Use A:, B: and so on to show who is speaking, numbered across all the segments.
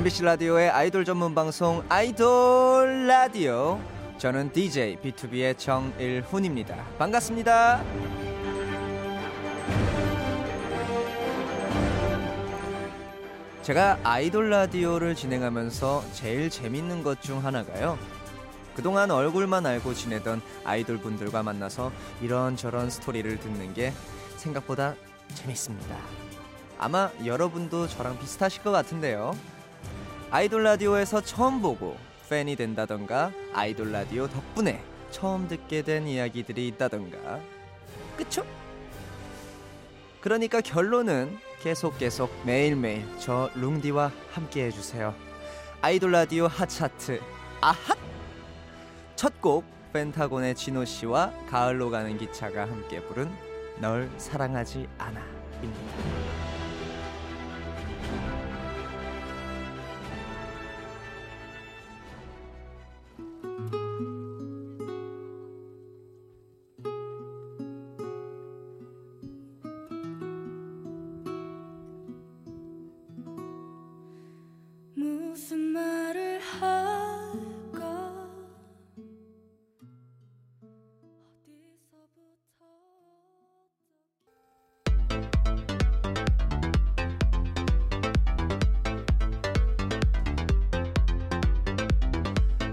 A: MBC 라디오의 아이돌 전문 방송 아이돌 라디오. 저는 DJ B2B의 정일훈입니다. 반갑습니다. 제가 아이돌 라디오를 진행하면서 제일 재밌는 것 중 하나가요. 그동안 얼굴만 알고 지내던 아이돌 분들과 만나서 이런저런 스토리를 듣는 게 생각보다 재밌습니다. 아마 여러분도 저랑 비슷하실 것 같은데요. 아이돌 라디오에서 처음 보고 팬이 된다던가 아이돌 라디오 덕분에 처음 듣게 된 이야기들이 있다던가 그쵸? 그러니까 결론은 계속 계속 매일매일 저 룽디와 함께 해주세요 아이돌 라디오 핫차트 아핫 첫곡 펜타곤의 진호 씨와 가을로 가는 기차가 함께 부른 널 사랑하지 않아입니다.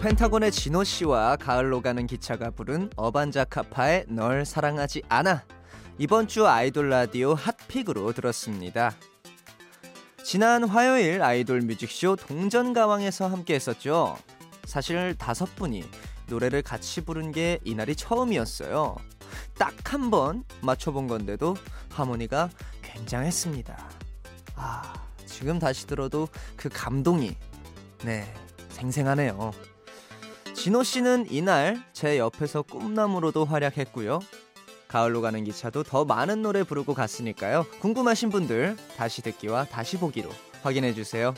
A: 펜타곤의 진호 씨와 가을로 가는 기차가 부른 어반자카파의 널 사랑하지 않아 이번 주 아이돌 라디오 핫픽으로 들었습니다. 지난 화요일 아이돌 뮤직쇼 동전가왕에서 함께 했었죠. 사실 다섯 분이 노래를 같이 부른 게 이날이 처음이었어요. 딱 한 번 맞춰본 건데도 하모니가 굉장했습니다. 아, 지금 다시 들어도 그 감동이, 네, 생생하네요. 진호 씨는 이날 제 옆에서 꿈나무로도 활약했고요. 가을로 가는 기차도 더 많은 노래 부르고 갔으니까요. 궁금하신 분들 다시 듣기와 다시 보기로 확인해 주세요.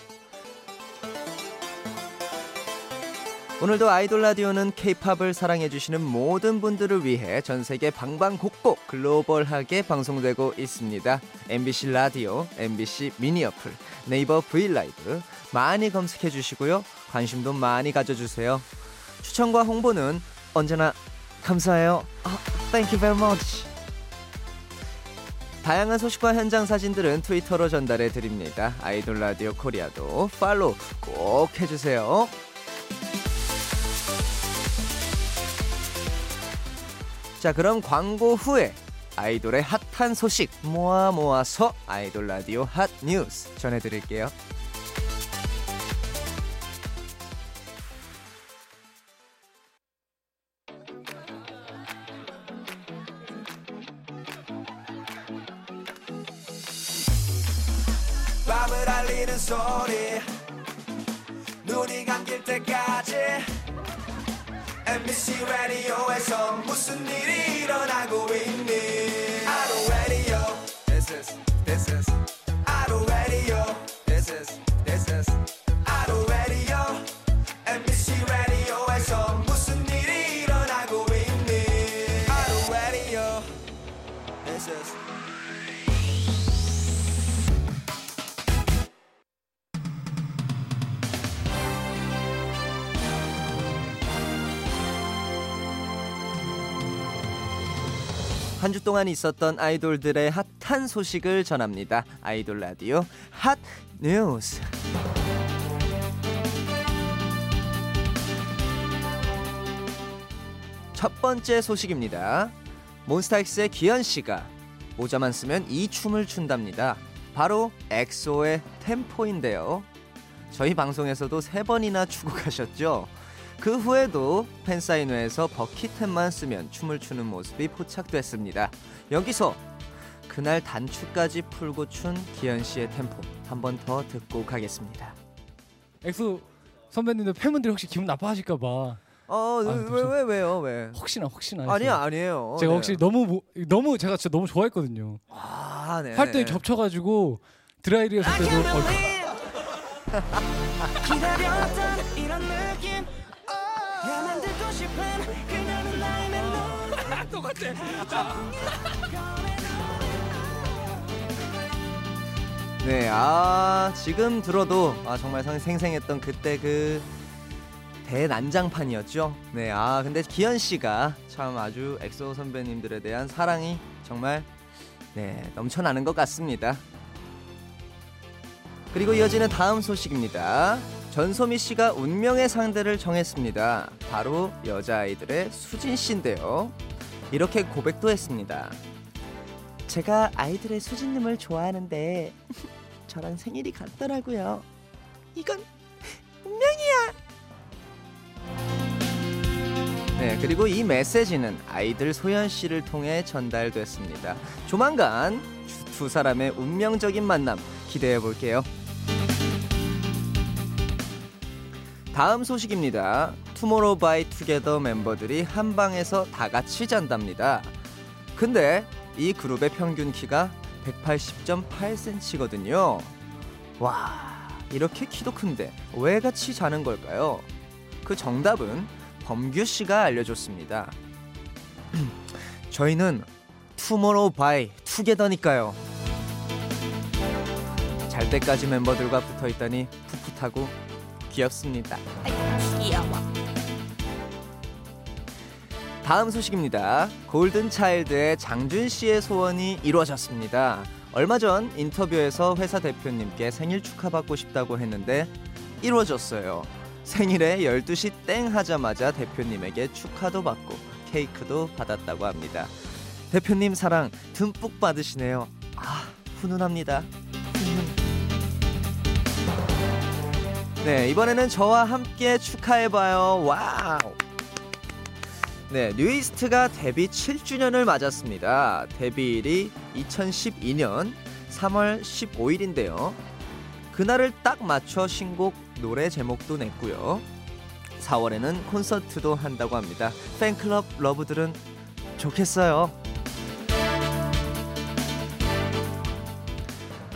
A: 오늘도 아이돌 라디오는 케이팝을 사랑해 주시는 모든 분들을 위해 전 세계 방방곡곡 글로벌하게 방송되고 있습니다. MBC 라디오, MBC 미니 어플, 네이버 브이라이브 많이 검색해 주시고요. 관심도 많이 가져 주세요. 추천과 홍보는 언제나 감사해요. 아, thank you very much. 다양한 소식과 현장 사진들은 트위터로 전달해 드립니다. 아이돌 라디오 코리아도 팔로우 꼭 해주세요. 자, 그럼 광고 후에 아이돌의 핫한 소식 모아 모아서 아이돌 라디오 핫 뉴스 전해드릴게요.
B: MBC 라디오에서 무슨 일이 일어나고 있니
A: 한 주 동안 있었던 아이돌들의 핫한 소식을 전합니다. 아이돌 라디오 핫 뉴스. 첫 번째 소식입니다. 몬스타엑스의 기현 씨가 모자만 쓰면 이 춤을 춘답니다. 바로 엑소의 템포인데요. 저희 방송에서도 세 번이나 추고 가셨죠. 그 후에도 팬사인회에서 버킷템만 쓰면 춤을 추는 모습이 포착됐습니다. 여기서 그날 단추까지 풀고 춘 기현 씨의 템포 한 번 더 듣고 가겠습니다.
C: 엑소 선배님들 팬분들이 혹시 기분 나빠하실까 봐
A: 어,
C: 아,
A: 왜, 왜, 왜요, 왜?
C: 혹시나 혹시나 해서.
A: 아니야, 아니에요.
C: 제가
A: 네.
C: 혹시 너무 모- 너무 제가 진짜 너무 좋아했거든요.
A: 아, 네.
C: 활동이 겹쳐가지고 드라이리 했을 때도
D: 멜로
A: 네, 아 지금 들어도 아 정말 상- 생생했던 그때 그 대난장판이었죠. 네, 아 근데 기현 씨가 참 아주 엑소 선배님들에 대한 사랑이 정말 네 넘쳐나는 것 같습니다. 그리고 이어지는 다음 소식입니다. 전소미 씨가 운명의 상대를 정했습니다. 바로 여자아이들의 수진 씨인데요. 이렇게 고백도 했습니다. 제가 아이들의 수진님을 좋아하는데 저랑 생일이 같더라고요. 이건 운명이야. 네, 그리고 이 메시지는 아이들 소연 씨를 통해 전달됐습니다. 조만간 주- 두 사람의 운명적인 만남 기대해 볼게요. 다음 소식입니다. 투모로우 바이 투게더 멤버들이 한 방에서 다 같이 잔답니다. 근데 이 그룹의 평균 키가 180.8cm거든요. 와, 이렇게 키도 큰데 왜 같이 자는 걸까요? 그 정답은 범규 씨가 알려줬습니다. 저희는 투모로우 바이 투게더니까요. 잘 때까지 멤버들과 붙어 있다니 풋풋하고 귀엽습니다. 다음 소식입니다. 골든 차일드의 장준 씨의 소원이 이루어졌습니다. 얼마 전 인터뷰에서 회사 대표님께 생일 축하받고 싶다고 했는데 이루어졌어요. 생일에 12시 땡 하자마자 대표님에게 축하도 받고 케이크도 받았다고 합니다. 대표님 사랑 듬뿍 받으시네요. 아, 훈훈합니다. 훈훈. 네, 이번에는 저와 함께 축하해봐요. 와우. 네, 뉴이스트가 데뷔 7주년을 맞았습니다. 데뷔일이 2012년 3월 15일인데요. 그날을 딱 맞춰 신곡 노래 제목도 냈고요. 4월에는 콘서트도 한다고 합니다. 팬클럽 러브들은 좋겠어요.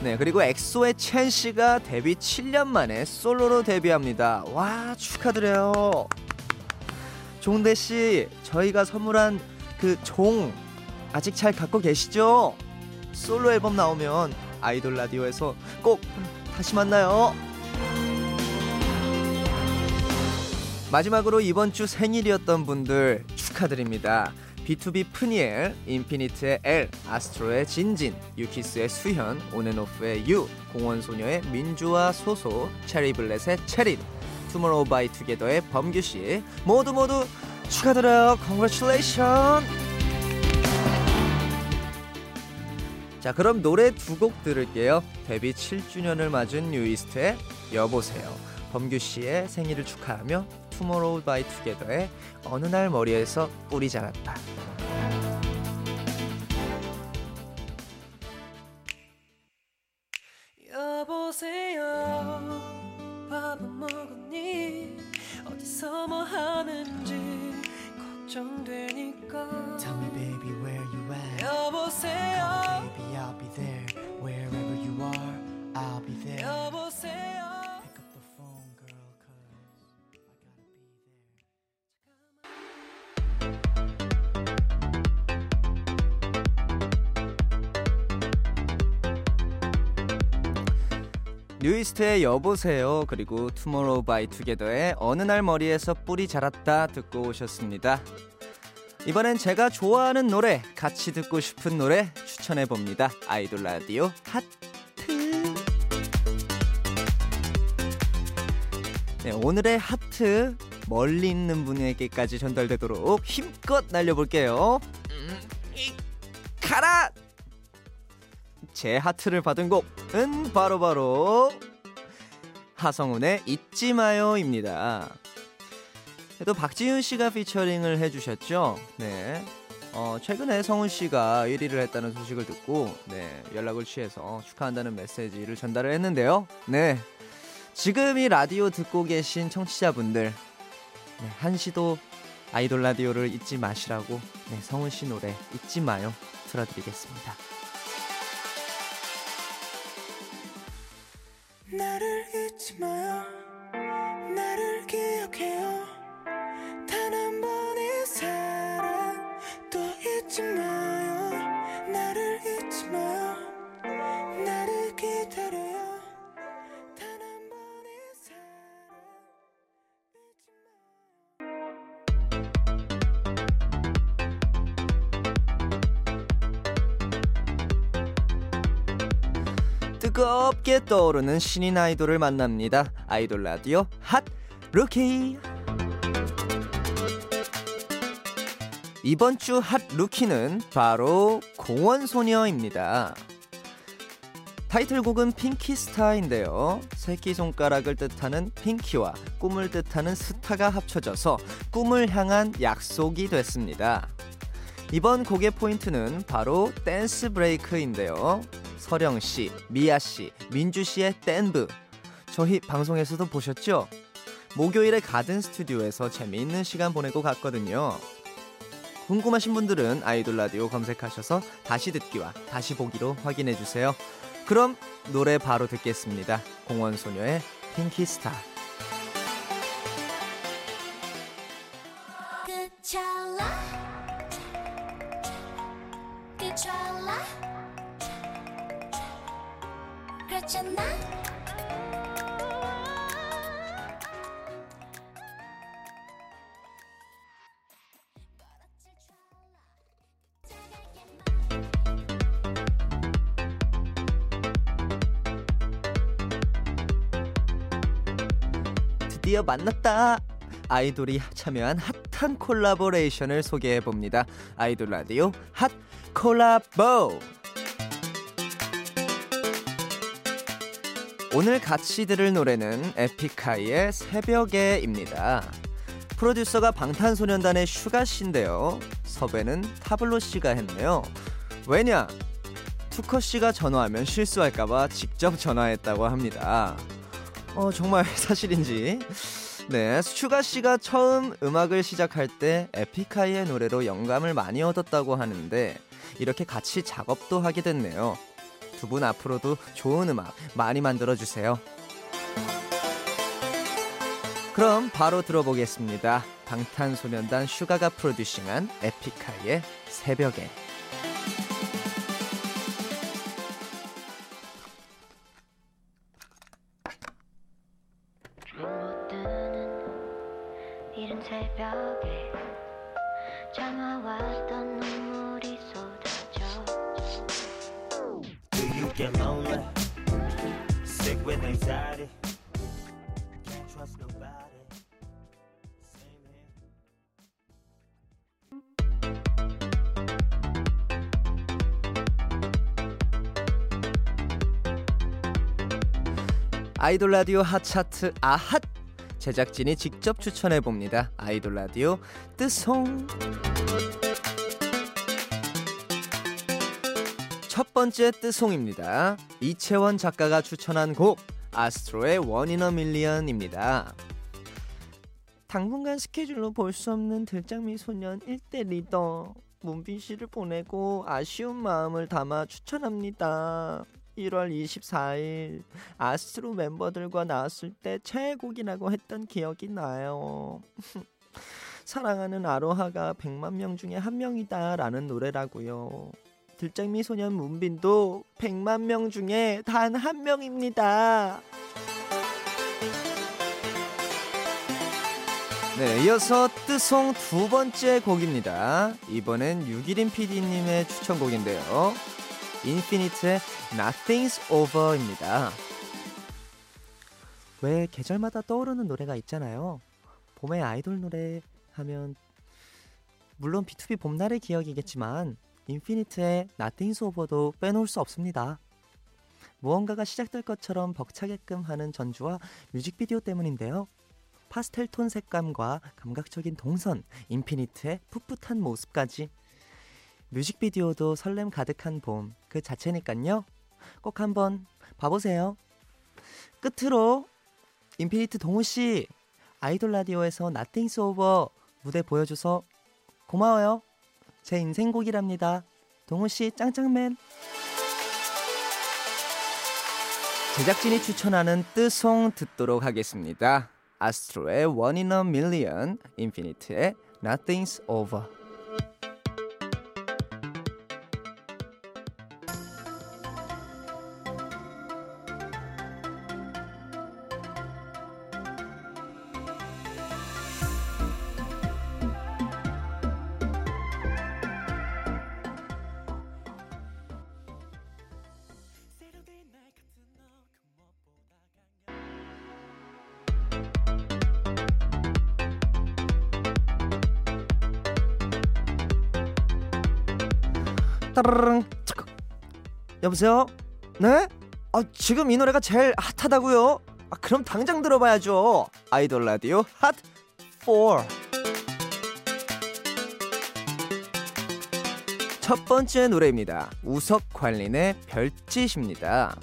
A: 네, 그리고 엑소의 첸 씨가 데뷔 7년 만에 솔로로 데뷔합니다. 와, 축하드려요. 종대 씨, 저희가 선물한 그 종 아직 잘 갖고 계시죠? 솔로 앨범 나오면 아이돌 라디오에서 꼭 다시 만나요. 마지막으로 이번 주 생일이었던 분들 축하드립니다. BTOB 프니엘, 인피니트의 L, 아스트로의 진진, 유키스의 수현, 온앤오프의 유, 공원소녀의 민주와 소소, 체리블렛의 체린, 투모로우 바이 투게더의 범규 씨 모두 모두 축하드려요. Congratulations. 자, 그럼 노래 두 곡 들을게요. 데뷔 7주년을 맞은 뉴이스트의 여보세요. 범규 씨의 생일을 축하하며 투모로우 바이 투게더의 어느 날 머리에서 뿔이 자랐다. 뉴이스트의 여보세요 그리고 투모로우 바이 투게더의 어느 날 머리에서 뿔이 자랐다 듣고 오셨습니다. 이번엔 제가 좋아하는 노래 같이 듣고 싶은 노래 추천해 봅니다. 아이돌 라디오 하트. 네, 오늘의 하트 멀리 있는 분에게까지 전달되도록 힘껏 날려볼게요. 음, 이, 가라! 제 하트를 받은 곡은 바로 바로 하성운의 잊지 마요입니다. 또 박지윤 씨가 피처링을 해주셨죠. 네. 어, 최근에 성훈 씨가 1위를 했다는 소식을 듣고 네, 연락을 취해서 축하한다는 메시지를 전달을 했는데요. 네. 지금 이 라디오 듣고 계신 청취자분들 네, 한시도 아이돌 라디오를 잊지 마시라고 네, 성훈 씨 노래 잊지 마요 틀어드리겠습니다.
D: 나를 잊지 마요
A: 뜨겁게 떠오르는 신인 아이돌을 만납니다. 아이돌 라디오 hot rookie. 이번 주 hot rookie는 바로 공원 소녀입니다. 타이틀곡은 핑키스타인데요. 새끼손가락을 뜻하는 pinky와 꿈을 뜻하는 스타가 합쳐져서 꿈을 향한 약속이 됐습니다. 이번 곡의 포인트는 바로 dance break인데요. 서령 씨, 미아 씨, 민주 씨의 댄브. 저희 방송에서도 보셨죠? 목요일에 가든 스튜디오에서 재미있는 시간 보내고 갔거든요. 궁금하신 분들은 아이돌 라디오 검색하셔서 다시 듣기와 다시 보기로 확인해 주세요. 그럼 노래 바로 듣겠습니다. 공원 소녀의 핑키스타. 드디어 만났다. 아이돌이 참여한 핫한 콜라보레이션을 소개해 봅니다. 아이돌 라디오 핫 콜라보. 오늘 같이 들을 노래는 에픽하이의 새벽에입니다. 프로듀서가 방탄소년단의 슈가 씨인데요. 섭외는 타블로 씨가 했네요. 왜냐? 투컷 씨가 전화하면 실수할까봐 직접 전화했다고 합니다. 어 정말 사실인지 네 슈가 씨가 처음 음악을 시작할 때 에픽하이의 노래로 영감을 많이 얻었다고 하는데 이렇게 같이 작업도 하게 됐네요. 두 분 앞으로도 좋은 음악 많이 만들어 주세요. 그럼 바로 들어보겠습니다. 방탄소년단 슈가가 프로듀싱한 에픽하이의 새벽에. 아이돌 라디오 핫차트 아핫 제작진이 직접 추천해 봅니다. 아이돌 라디오 뜨송 첫 번째 뜨송입니다. 이채원 작가가 추천한 곡 아스트로의 One in a Million입니다. 당분간 스케줄로 볼 수 없는 들장미 소년 1대 리더 문빈 씨를 보내고 아쉬운 마음을 담아 추천합니다. 1월 24일 아스트로 멤버들과 나왔을 때 최애곡이라고 했던 기억이 나요. 사랑하는 아로하가 100만 명 중에 한 명이다라는 노래라고요. 들장미 소년 문빈도 100만 명 중에 단 한 명입니다. 네, 이어서 뜨송 두 번째 곡입니다. 이번엔 6일인 PD님의 추천곡인데요. 인피니트의 Nothing's Over입니다. 왜 계절마다 떠오르는 노래가 있잖아요. 봄의 아이돌 노래 하면 물론 B2B 봄날의 기억이겠지만 인피니트의 Nothing's Over도 빼놓을 수 없습니다. 무언가가 시작될 것처럼 벅차게끔 하는 전주와 뮤직비디오 때문인데요. 파스텔 톤 색감과 감각적인 동선, 인피니트의 풋풋한 모습까지 뮤직비디오도 설렘 가득한 봄 그 자체니깐요. 꼭 한번 봐보세요. 끝으로 인피니트 동우 씨 아이돌 라디오에서 Nothing's Over 무대 보여줘서 고마워요. 제 인생곡이랍니다. 동우 씨 짱짱맨. 제작진이 추천하는 뜨송 듣도록 하겠습니다. 아스트로의 One in a Million, 인피니트의 Nothing's Over. 따르릉 차크. 여보세요? 네? 아, 지금 이 노래가 제일 핫하다고요? 아, 그럼 당장 들어봐야죠. 아이돌 라디오 핫 4. 첫 번째 노래입니다. 우석 관린의 별짓입니다.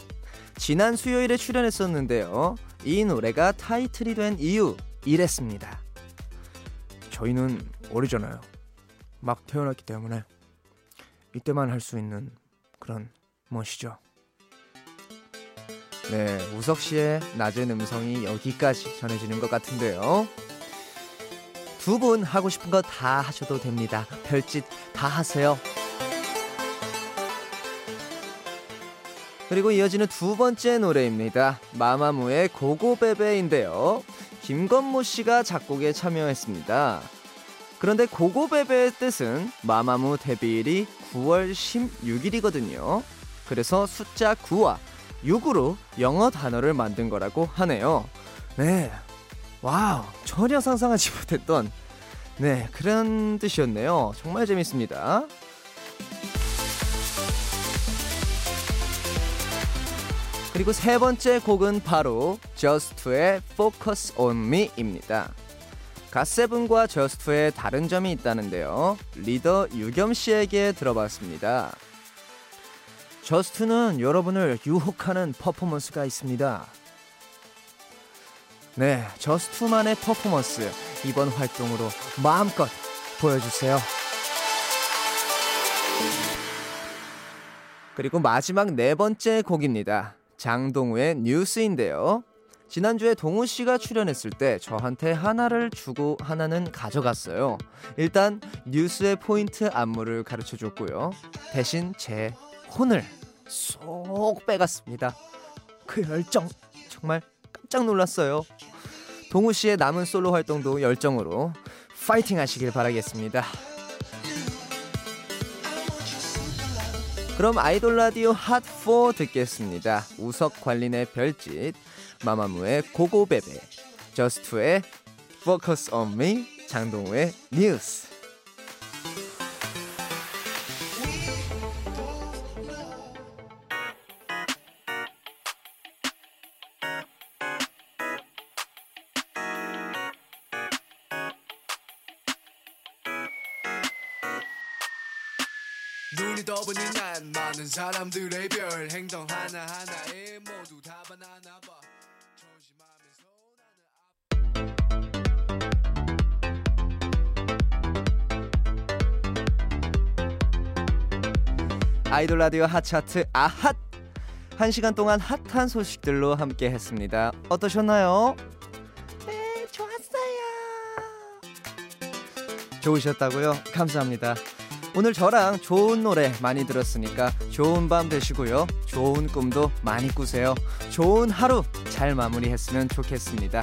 A: 지난 수요일에 출연했었는데요. 이 노래가 타이틀이 된 이유 이랬습니다. 저희는 어리잖아요. 막 태어났기 때문에 이때만 할 수 있는 그런 멋이죠. 네, 우석 씨의 낮은 음성이 여기까지 전해지는 것 같은데요. 두 분 하고 싶은 거 다 하셔도 됩니다. 별짓 다 하세요. 그리고 이어지는 두 번째 노래입니다. 마마무의 고고베베인데요. 김건모 씨가 작곡에 참여했습니다. 그런데 고고베베의 뜻은 마마무 데뷔일이 9월 16일이거든요. 그래서 숫자 9와 6으로 영어 단어를 만든 거라고 하네요. 네. 와우. 전혀 상상하지 못했던 네, 그런 뜻이었네요. 정말 재밌습니다. 그리고 세 번째 곡은 바로 Jus2의 Focus on Me입니다. 갓세븐과 Jus2의 다른 점이 있다는데요. 리더 유겸 씨에게 들어봤습니다. Jus2는 여러분을 유혹하는 퍼포먼스가 있습니다. 네, Jus2만의 퍼포먼스 이번 활동으로 마음껏 보여주세요. 그리고 마지막 네 번째 곡입니다. 장동우의 뉴스인데요. 지난주에 동우 씨가 출연했을 때 저한테 하나를 주고 하나는 가져갔어요. 일단 뉴스의 포인트 안무를 가르쳐 줬고요. 대신 제 혼을 쏙 빼갔습니다. 그 열정 정말 깜짝 놀랐어요. 동우 씨의 남은 솔로 활동도 열정으로 파이팅 하시길 바라겠습니다. 그럼 아이돌 라디오 핫4 듣겠습니다. 우석 관린의 별짓, 마마무의 고고베베, 저스트의 Focus on Me, 장동우의 뉴스.
B: 눈이 떠보니 난 많은 사람들의 별 행동 하나하나에 모두
A: 아이돌 라디오 핫차트 아핫! 한 시간 동안 핫한 소식들로 함께 했습니다. 어떠셨나요? 네, 좋았어요. 좋으셨다고요? 감사합니다. 오늘 저랑 좋은 노래 많이 들었으니까 좋은 밤 되시고요. 좋은 꿈도 많이 꾸세요. 좋은 하루 잘 마무리했으면 좋겠습니다.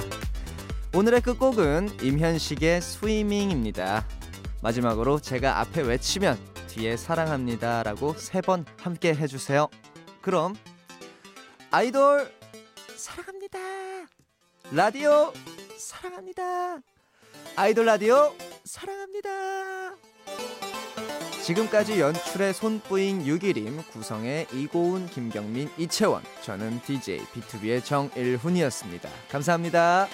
A: 오늘의 끝곡은 임현식의 스위밍입니다. 마지막으로 제가 앞에 외치면 뒤에 사랑합니다라고 세 번 함께 해주세요. 그럼 아이돌 사랑합니다. 라디오 사랑합니다. 아이돌 라디오 사랑합니다. 지금까지 연출의 손뿌잉 유기림, 구성의 이고은, 김경민, 이채원, 저는 DJ B2B의 정일훈이었습니다. 감사합니다.